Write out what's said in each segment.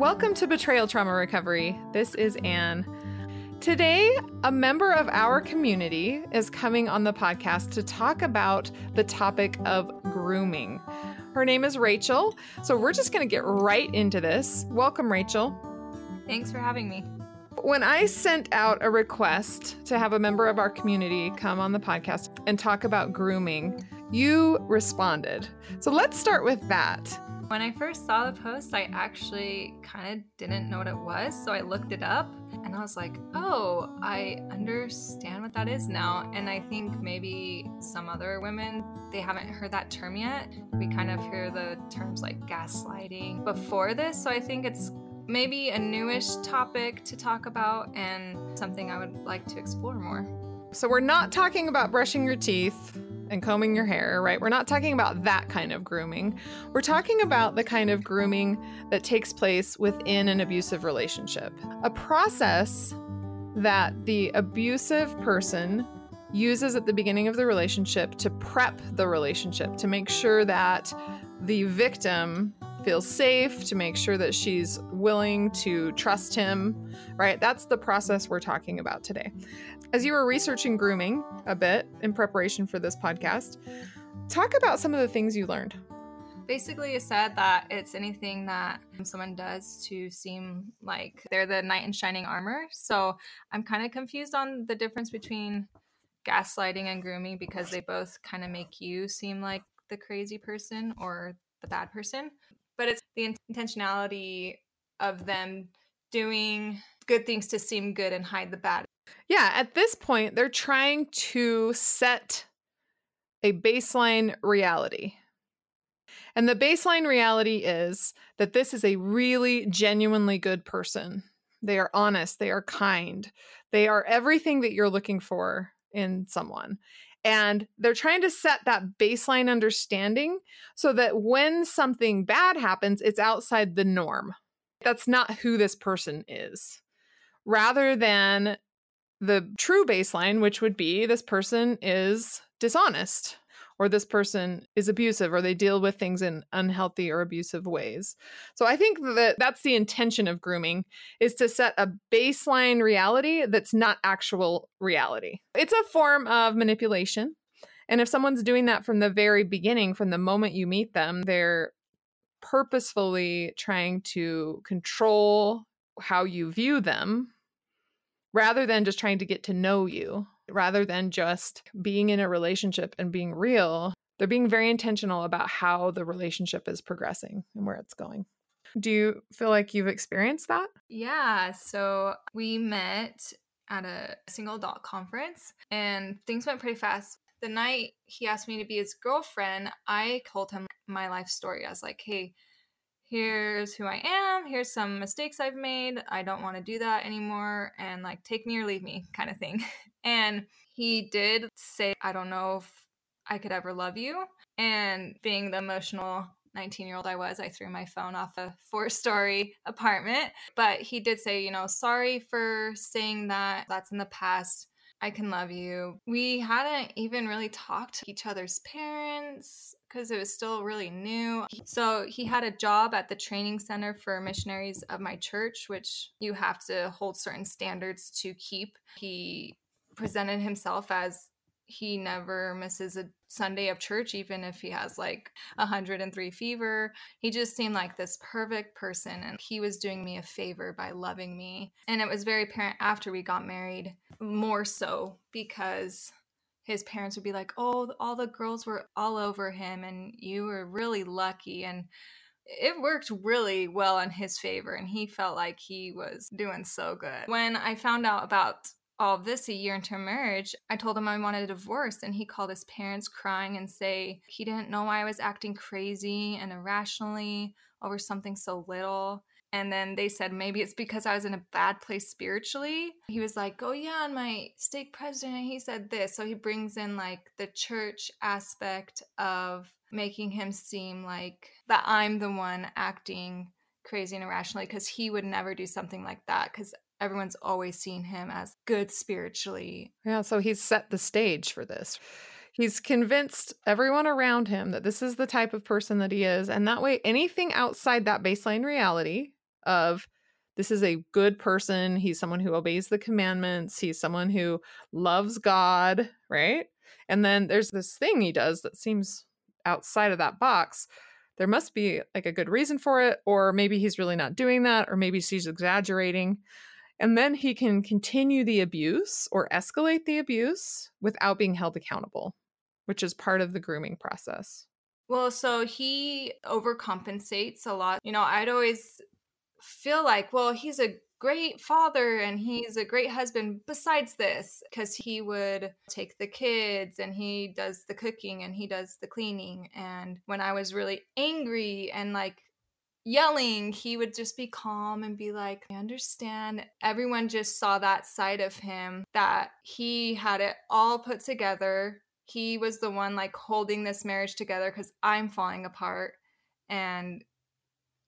Welcome to Betrayal Trauma Recovery. This is Anne. Today, a member of our community is coming on the podcast to talk about the topic of grooming. Her name is Rachel, so we're just going to get right into this. Welcome, Rachel. Thanks for having me. When I sent out a request to have a member of our community come on the podcast and talk about grooming, you responded. So let's start with that. When I first saw the post, I actually kind of didn't know what it was. So I looked it up and I was like, oh, I understand what that is now. And I think maybe some other women, they haven't heard that term yet. We kind of hear the terms like gaslighting before this. So I think it's maybe a newish topic to talk about and something I would like to explore more. So we're not talking about brushing your teeth and combing your hair, right? We're not talking about that kind of grooming. We're talking about the kind of grooming that takes place within an abusive relationship. A process that the abusive person uses at the beginning of the relationship to prep the relationship, to make sure that the victim feels safe, to make sure that she's willing to trust him, right? That's the process we're talking about today. As you were researching grooming a bit in preparation for this podcast, talk about some of the things you learned. Basically, it said that it's anything that someone does to seem like they're the knight in shining armor. So I'm kind of confused on the difference between gaslighting and grooming because they both kind of make you seem like the crazy person or the bad person but it's the intentionality of them doing good things to seem good and hide the bad. Yeah, at this point, they're trying to set a baseline reality. And the baseline reality is that this is a really genuinely good person. They are honest, they are kind, they are everything that you're looking for in someone. And they're trying to set that baseline understanding so that when something bad happens, it's outside the norm. That's not who this person is. Rather than the true baseline, which would be this person is dishonest or this person is abusive or they deal with things in unhealthy or abusive ways. So I think that that's the intention of grooming is to set a baseline reality that's not actual reality. It's a form of manipulation. And if someone's doing that from the very beginning, from the moment you meet them, they're purposefully trying to control how you view them rather than just trying to get to know you rather than just being in a relationship and being real, they're being very intentional about how the relationship is progressing and where it's going. Do you feel like you've experienced that? Yeah. So we met at a single adult conference and things went pretty fast. The night he asked me to be his girlfriend, I told him my life story. I was like, hey, here's who I am, here's some mistakes I've made. I don't want to do that anymore. And like, take me or leave me kind of thing. And he did say, I don't know if I could ever love you. And being the emotional 19 year old I was, I threw my phone off a four story apartment. But he did say, you know, sorry for saying that. That's in the past. I can love you. We hadn't even really talked to each other's parents because it was still really new. So he had a job at the training center for missionaries of my church, which you have to hold certain standards to keep. He presented himself as he never misses a Sunday of church, even if he has like 103 fever. He just seemed like this perfect person, and he was doing me a favor by loving me. And it was very apparent after we got married, more so because his parents would be like, Oh, all the girls were all over him, and you were really lucky. And it worked really well in his favor, and he felt like he was doing so good. When I found out about all of this a year into marriage, I told him I wanted a divorce, and he called his parents crying and say he didn't know why I was acting crazy and irrationally over something so little. And then they said maybe it's because I was in a bad place spiritually. He was like, Oh, yeah, and my stake president, he said this. So he brings in like the church aspect of making him seem like that I'm the one acting crazy and irrationally because he would never do something like that because everyone's always seen him as good spiritually. Yeah, so he's set the stage for this. He's convinced everyone around him that this is the type of person that he is. And that way, anything outside that baseline reality, of this is a good person. He's someone who obeys the commandments. He's someone who loves God, right? And then there's this thing he does that seems outside of that box. There must be like a good reason for it, or maybe he's really not doing that, or maybe she's exaggerating. And then he can continue the abuse or escalate the abuse without being held accountable, which is part of the grooming process. Well, so he overcompensates a lot. You know, I'd always feel like, well, he's a great father and he's a great husband besides this because he would take the kids and he does the cooking and he does the cleaning and when i was really angry and like yelling he would just be calm and be like i understand everyone just saw that side of him that he had it all put together he was the one like holding this marriage together because i'm falling apart and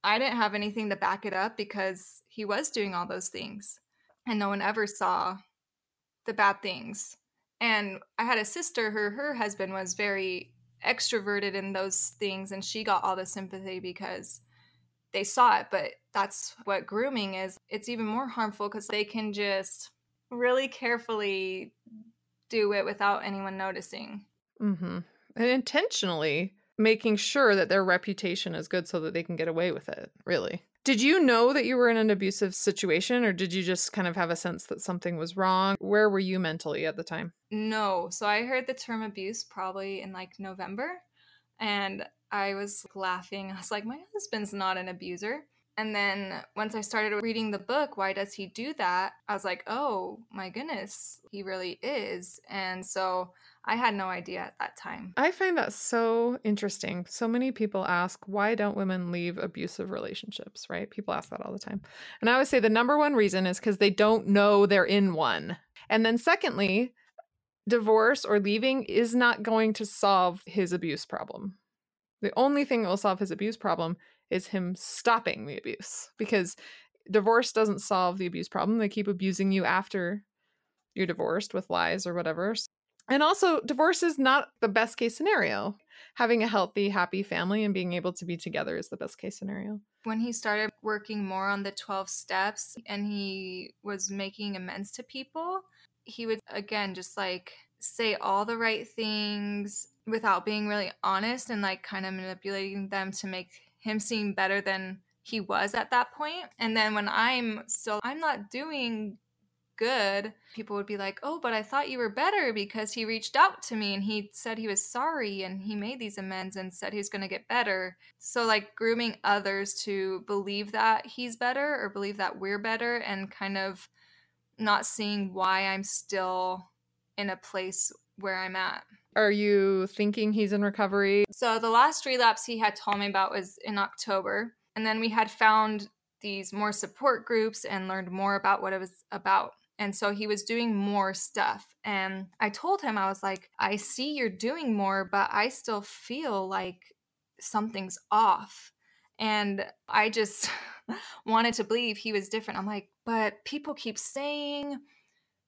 I didn't have anything to back it up because he was doing all those things and no one ever saw the bad things. And I had a sister, her her husband was very extroverted in those things and she got all the sympathy because they saw it, but that's what grooming is. It's even more harmful cuz they can just really carefully do it without anyone noticing. mm-hmm. And intentionally making sure that their reputation is good so that they can get away with it, really. Did you know that you were in an abusive situation or did you just kind of have a sense that something was wrong? Where were you mentally at the time? No. So I heard the term abuse probably in like November and I was laughing. I was like, my husband's not an abuser. And then once I started reading the book, Why Does He Do That? I was like, oh my goodness, he really is. And so I had no idea at that time. I find that so interesting. So many people ask, why don't women leave abusive relationships, right? People ask that all the time. And I would say the number one reason is because they don't know they're in one. And then, secondly, divorce or leaving is not going to solve his abuse problem. The only thing that will solve his abuse problem is him stopping the abuse because divorce doesn't solve the abuse problem. They keep abusing you after you're divorced with lies or whatever. And also, divorce is not the best case scenario. Having a healthy, happy family and being able to be together is the best case scenario. When he started working more on the 12 steps and he was making amends to people, he would again just like say all the right things without being really honest and like kind of manipulating them to make him seem better than he was at that point. And then when I'm still, I'm not doing good, people would be like, Oh, but I thought you were better because he reached out to me and he said he was sorry and he made these amends and said he's going to get better. So, like, grooming others to believe that he's better or believe that we're better and kind of not seeing why I'm still in a place where I'm at. Are you thinking he's in recovery? So, the last relapse he had told me about was in October. And then we had found these more support groups and learned more about what it was about. And so he was doing more stuff. And I told him, I was like, I see you're doing more, but I still feel like something's off. And I just wanted to believe he was different. I'm like, but people keep saying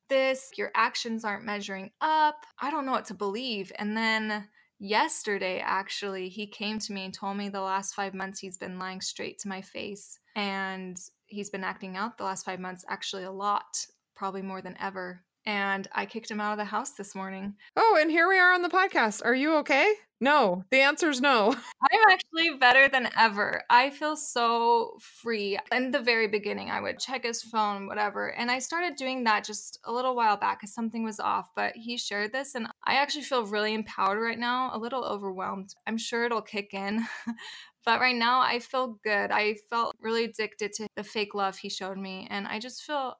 this, your actions aren't measuring up. I don't know what to believe. And then yesterday, actually, he came to me and told me the last five months he's been lying straight to my face. And he's been acting out the last five months actually a lot probably more than ever. And I kicked him out of the house this morning. Oh, and here we are on the podcast. Are you okay? No, the answer is no. I'm actually better than ever. I feel so free. In the very beginning, I would check his phone, whatever. And I started doing that just a little while back because something was off. But he shared this, and I actually feel really empowered right now, a little overwhelmed. I'm sure it'll kick in. but right now, I feel good. I felt really addicted to the fake love he showed me. And I just feel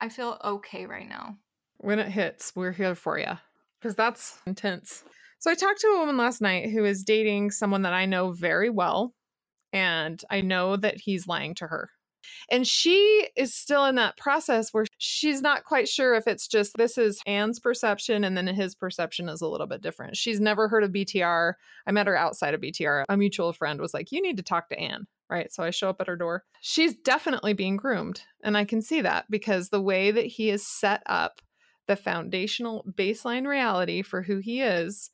I feel okay right now. When it hits, we're here for you because that's intense. So I talked to a woman last night who is dating someone that I know very well, and I know that he's lying to her. And she is still in that process where she's not quite sure if it's just this is Anne's perception and then his perception is a little bit different. She's never heard of BTR. I met her outside of BTR. A mutual friend was like, You need to talk to Anne right? So I show up at her door. She's definitely being groomed. And I can see that because the way that he is set up, the foundational baseline reality for who he is,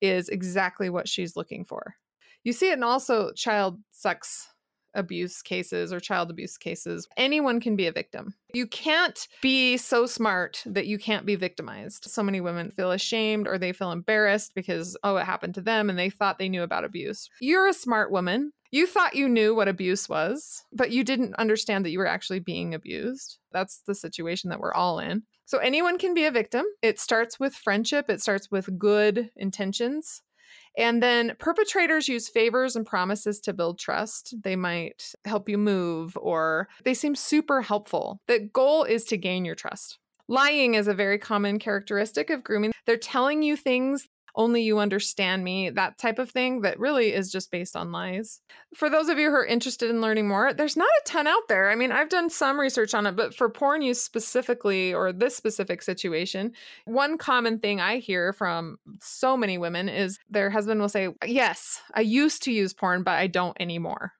is exactly what she's looking for. You see it in also child sex abuse cases or child abuse cases. Anyone can be a victim. You can't be so smart that you can't be victimized. So many women feel ashamed or they feel embarrassed because, oh, it happened to them and they thought they knew about abuse. You're a smart woman. You thought you knew what abuse was, but you didn't understand that you were actually being abused. That's the situation that we're all in. So anyone can be a victim. It starts with friendship, it starts with good intentions. And then perpetrators use favors and promises to build trust. They might help you move or they seem super helpful. The goal is to gain your trust. Lying is a very common characteristic of grooming. They're telling you things only you understand me, that type of thing that really is just based on lies. For those of you who are interested in learning more, there's not a ton out there. I mean, I've done some research on it, but for porn use specifically, or this specific situation, one common thing I hear from so many women is their husband will say, Yes, I used to use porn, but I don't anymore.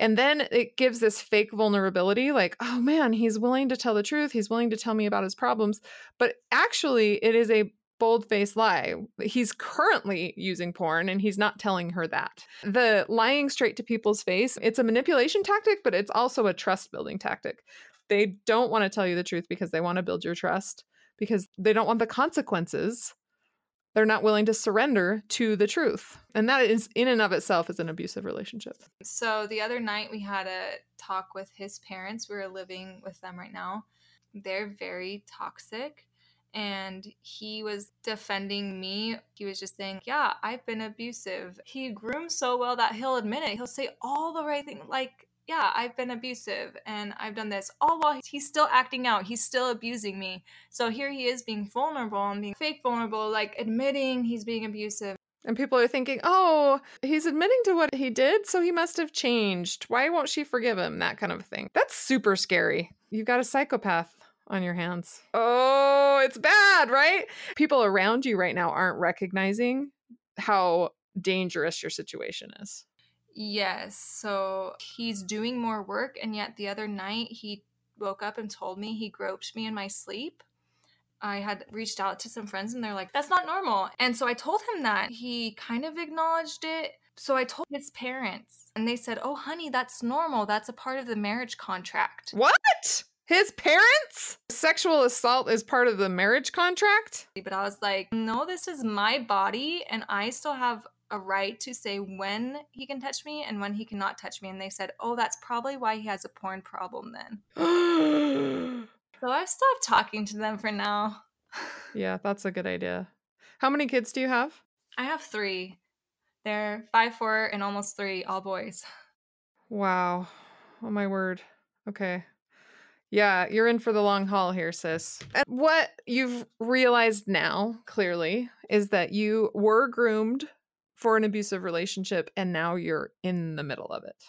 And then it gives this fake vulnerability like, oh man, he's willing to tell the truth. He's willing to tell me about his problems. But actually, it is a bold faced lie. He's currently using porn and he's not telling her that. The lying straight to people's face, it's a manipulation tactic, but it's also a trust building tactic. They don't want to tell you the truth because they want to build your trust, because they don't want the consequences. They're not willing to surrender to the truth. And that is, in and of itself, is an abusive relationship. So the other night we had a talk with his parents. We were living with them right now. They're very toxic and he was defending me. He was just saying, Yeah, I've been abusive. He grooms so well that he'll admit it. He'll say all the right things, like, Yeah, I've been abusive and I've done this, all while he's still acting out. He's still abusing me. So here he is being vulnerable and being fake vulnerable, like admitting he's being abusive. And people are thinking, oh, he's admitting to what he did, so he must have changed. Why won't she forgive him? That kind of thing. That's super scary. You've got a psychopath on your hands. Oh, it's bad, right? People around you right now aren't recognizing how dangerous your situation is. Yes. So he's doing more work, and yet the other night he woke up and told me he groped me in my sleep. I had reached out to some friends and they're like, that's not normal. And so I told him that. He kind of acknowledged it. So I told his parents and they said, oh, honey, that's normal. That's a part of the marriage contract. What? His parents? Sexual assault is part of the marriage contract? But I was like, no, this is my body, and I still have a right to say when he can touch me and when he cannot touch me. And they said, oh, that's probably why he has a porn problem then. so I've stopped talking to them for now. yeah, that's a good idea. How many kids do you have? I have three. They're five, four, and almost three, all boys. Wow. Oh, my word. Okay. Yeah, you're in for the long haul here, sis. And what you've realized now, clearly, is that you were groomed for an abusive relationship and now you're in the middle of it.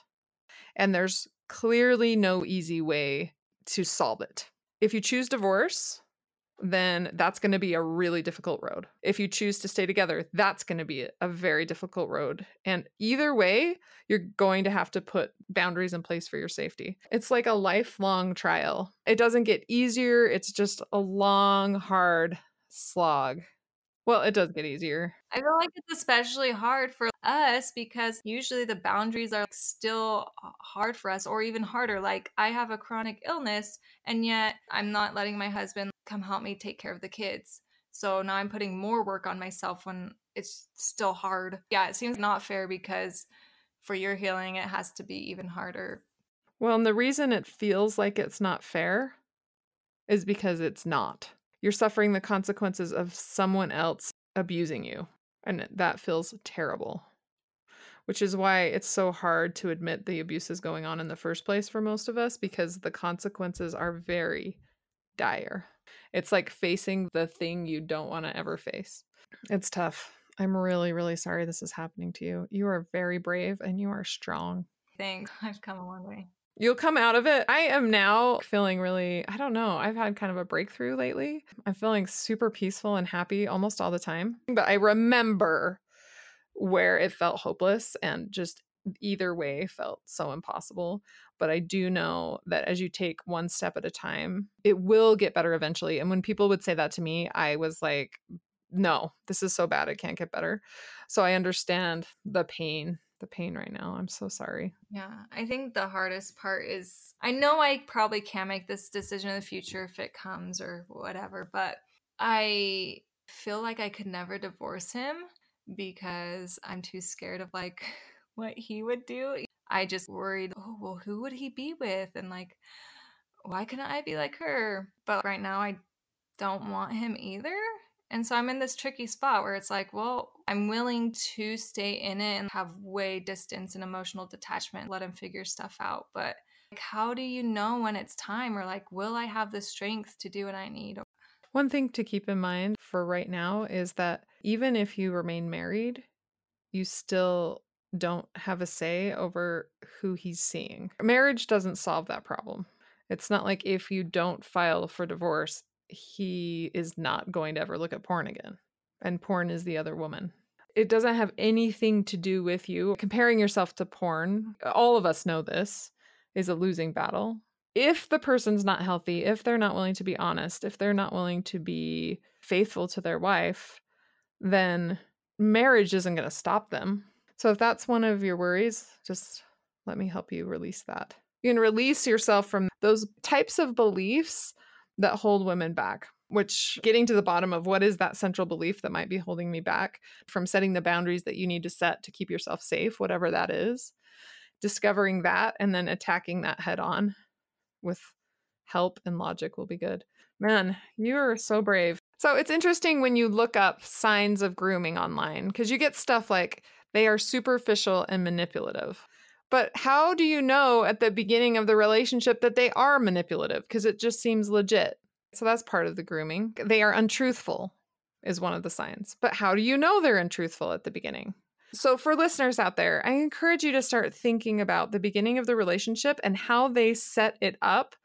And there's clearly no easy way to solve it. If you choose divorce, then that's going to be a really difficult road. If you choose to stay together, that's going to be a very difficult road. And either way, you're going to have to put boundaries in place for your safety. It's like a lifelong trial. It doesn't get easier, it's just a long, hard slog. Well, it does get easier. I feel like it's especially hard for us because usually the boundaries are still hard for us, or even harder. Like, I have a chronic illness, and yet I'm not letting my husband come help me take care of the kids. So now I'm putting more work on myself when it's still hard. Yeah, it seems not fair because for your healing, it has to be even harder. Well, and the reason it feels like it's not fair is because it's not you're suffering the consequences of someone else abusing you. And that feels terrible. Which is why it's so hard to admit the abuse is going on in the first place for most of us because the consequences are very dire. It's like facing the thing you don't want to ever face. It's tough. I'm really, really sorry this is happening to you. You are very brave and you are strong. Thanks. I've come a long way. You'll come out of it. I am now feeling really, I don't know, I've had kind of a breakthrough lately. I'm feeling super peaceful and happy almost all the time. But I remember where it felt hopeless and just either way felt so impossible. But I do know that as you take one step at a time, it will get better eventually. And when people would say that to me, I was like, no, this is so bad. It can't get better. So I understand the pain the pain right now. I'm so sorry. Yeah, I think the hardest part is I know I probably can make this decision in the future if it comes or whatever, but I feel like I could never divorce him because I'm too scared of like what he would do. I just worried, oh, well, who would he be with? And like, why couldn't I be like her? But right now, I don't want him either. And so I'm in this tricky spot where it's like, well, I'm willing to stay in it and have way distance and emotional detachment, let him figure stuff out. But like, how do you know when it's time? Or like, will I have the strength to do what I need? One thing to keep in mind for right now is that even if you remain married, you still don't have a say over who he's seeing. Marriage doesn't solve that problem. It's not like if you don't file for divorce, he is not going to ever look at porn again. And porn is the other woman. It doesn't have anything to do with you. Comparing yourself to porn, all of us know this, is a losing battle. If the person's not healthy, if they're not willing to be honest, if they're not willing to be faithful to their wife, then marriage isn't going to stop them. So if that's one of your worries, just let me help you release that. You can release yourself from those types of beliefs that hold women back, which getting to the bottom of what is that central belief that might be holding me back from setting the boundaries that you need to set to keep yourself safe, whatever that is, discovering that and then attacking that head on with help and logic will be good. Man, you are so brave. So it's interesting when you look up signs of grooming online because you get stuff like they are superficial and manipulative. But how do you know at the beginning of the relationship that they are manipulative? Because it just seems legit. So that's part of the grooming. They are untruthful, is one of the signs. But how do you know they're untruthful at the beginning? So, for listeners out there, I encourage you to start thinking about the beginning of the relationship and how they set it up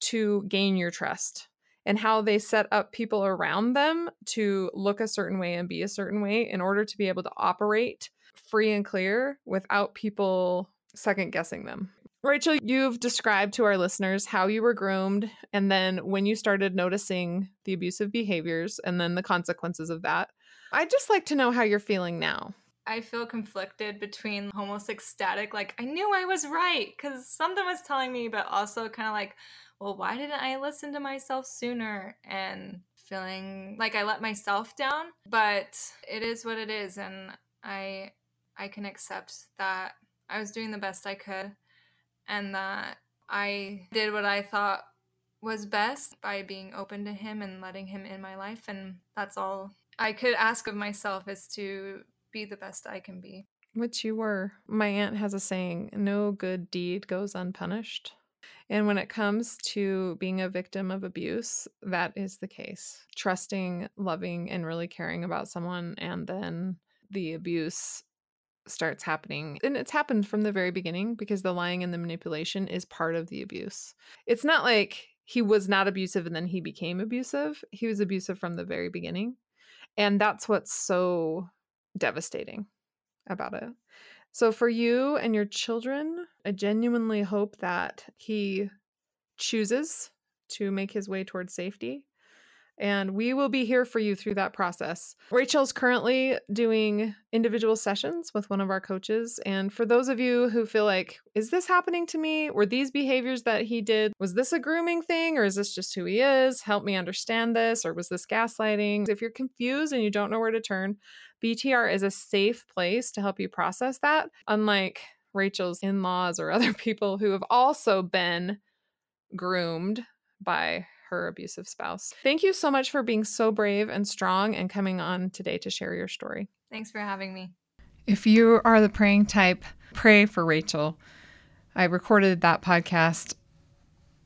to gain your trust and how they set up people around them to look a certain way and be a certain way in order to be able to operate free and clear without people second guessing them. Rachel, you've described to our listeners how you were groomed and then when you started noticing the abusive behaviors and then the consequences of that. I'd just like to know how you're feeling now. I feel conflicted between almost ecstatic, like I knew I was right because something was telling me, but also kind of like, well, why didn't I listen to myself sooner? And feeling like I let myself down. But it is what it is. And I I can accept that I was doing the best I could and that I did what I thought was best by being open to him and letting him in my life. And that's all I could ask of myself is to be the best I can be. Which you were. My aunt has a saying no good deed goes unpunished. And when it comes to being a victim of abuse, that is the case. Trusting, loving, and really caring about someone, and then the abuse starts happening. And it's happened from the very beginning because the lying and the manipulation is part of the abuse. It's not like he was not abusive and then he became abusive. He was abusive from the very beginning. And that's what's so devastating about it. So, for you and your children, I genuinely hope that he chooses to make his way towards safety and we will be here for you through that process. Rachel's currently doing individual sessions with one of our coaches. And for those of you who feel like, is this happening to me? Were these behaviors that he did, was this a grooming thing or is this just who he is? Help me understand this. Or was this gaslighting? If you're confused and you don't know where to turn, BTR is a safe place to help you process that. Unlike Rachel's in laws or other people who have also been groomed by her abusive spouse. Thank you so much for being so brave and strong and coming on today to share your story. Thanks for having me. If you are the praying type, pray for Rachel. I recorded that podcast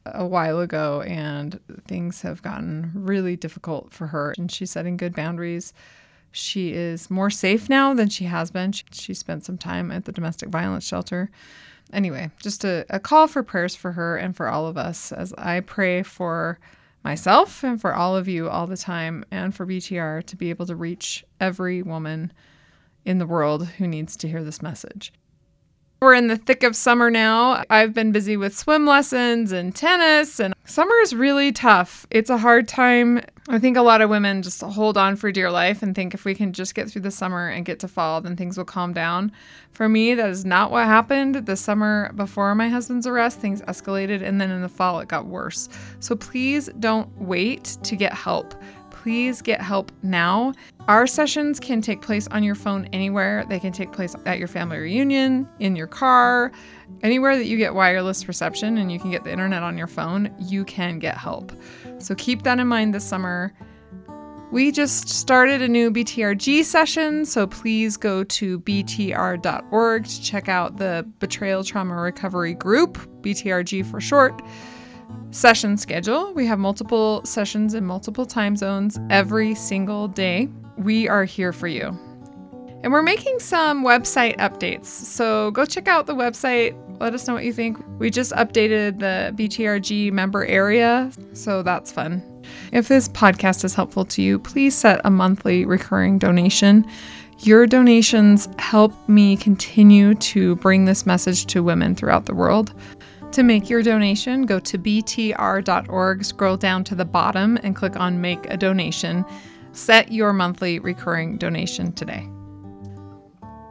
a while ago and things have gotten really difficult for her and she's setting good boundaries. She is more safe now than she has been. She, she spent some time at the domestic violence shelter. Anyway, just a, a call for prayers for her and for all of us as I pray for myself and for all of you all the time and for BTR to be able to reach every woman in the world who needs to hear this message. We're in the thick of summer now. I've been busy with swim lessons and tennis, and summer is really tough. It's a hard time I think a lot of women just hold on for dear life and think if we can just get through the summer and get to fall, then things will calm down. For me, that is not what happened. The summer before my husband's arrest, things escalated, and then in the fall, it got worse. So please don't wait to get help. Please get help now. Our sessions can take place on your phone anywhere. They can take place at your family reunion, in your car, anywhere that you get wireless reception and you can get the internet on your phone, you can get help. So keep that in mind this summer. We just started a new BTRG session, so please go to btr.org to check out the Betrayal Trauma Recovery Group, BTRG for short. Session schedule. We have multiple sessions in multiple time zones every single day. We are here for you. And we're making some website updates. So go check out the website. Let us know what you think. We just updated the BTRG member area, so that's fun. If this podcast is helpful to you, please set a monthly recurring donation. Your donations help me continue to bring this message to women throughout the world. To make your donation, go to btr.org, scroll down to the bottom, and click on Make a Donation. Set your monthly recurring donation today.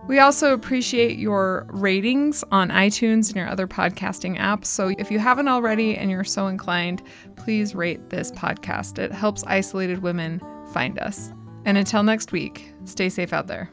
We also appreciate your ratings on iTunes and your other podcasting apps. So if you haven't already and you're so inclined, please rate this podcast. It helps isolated women find us. And until next week, stay safe out there.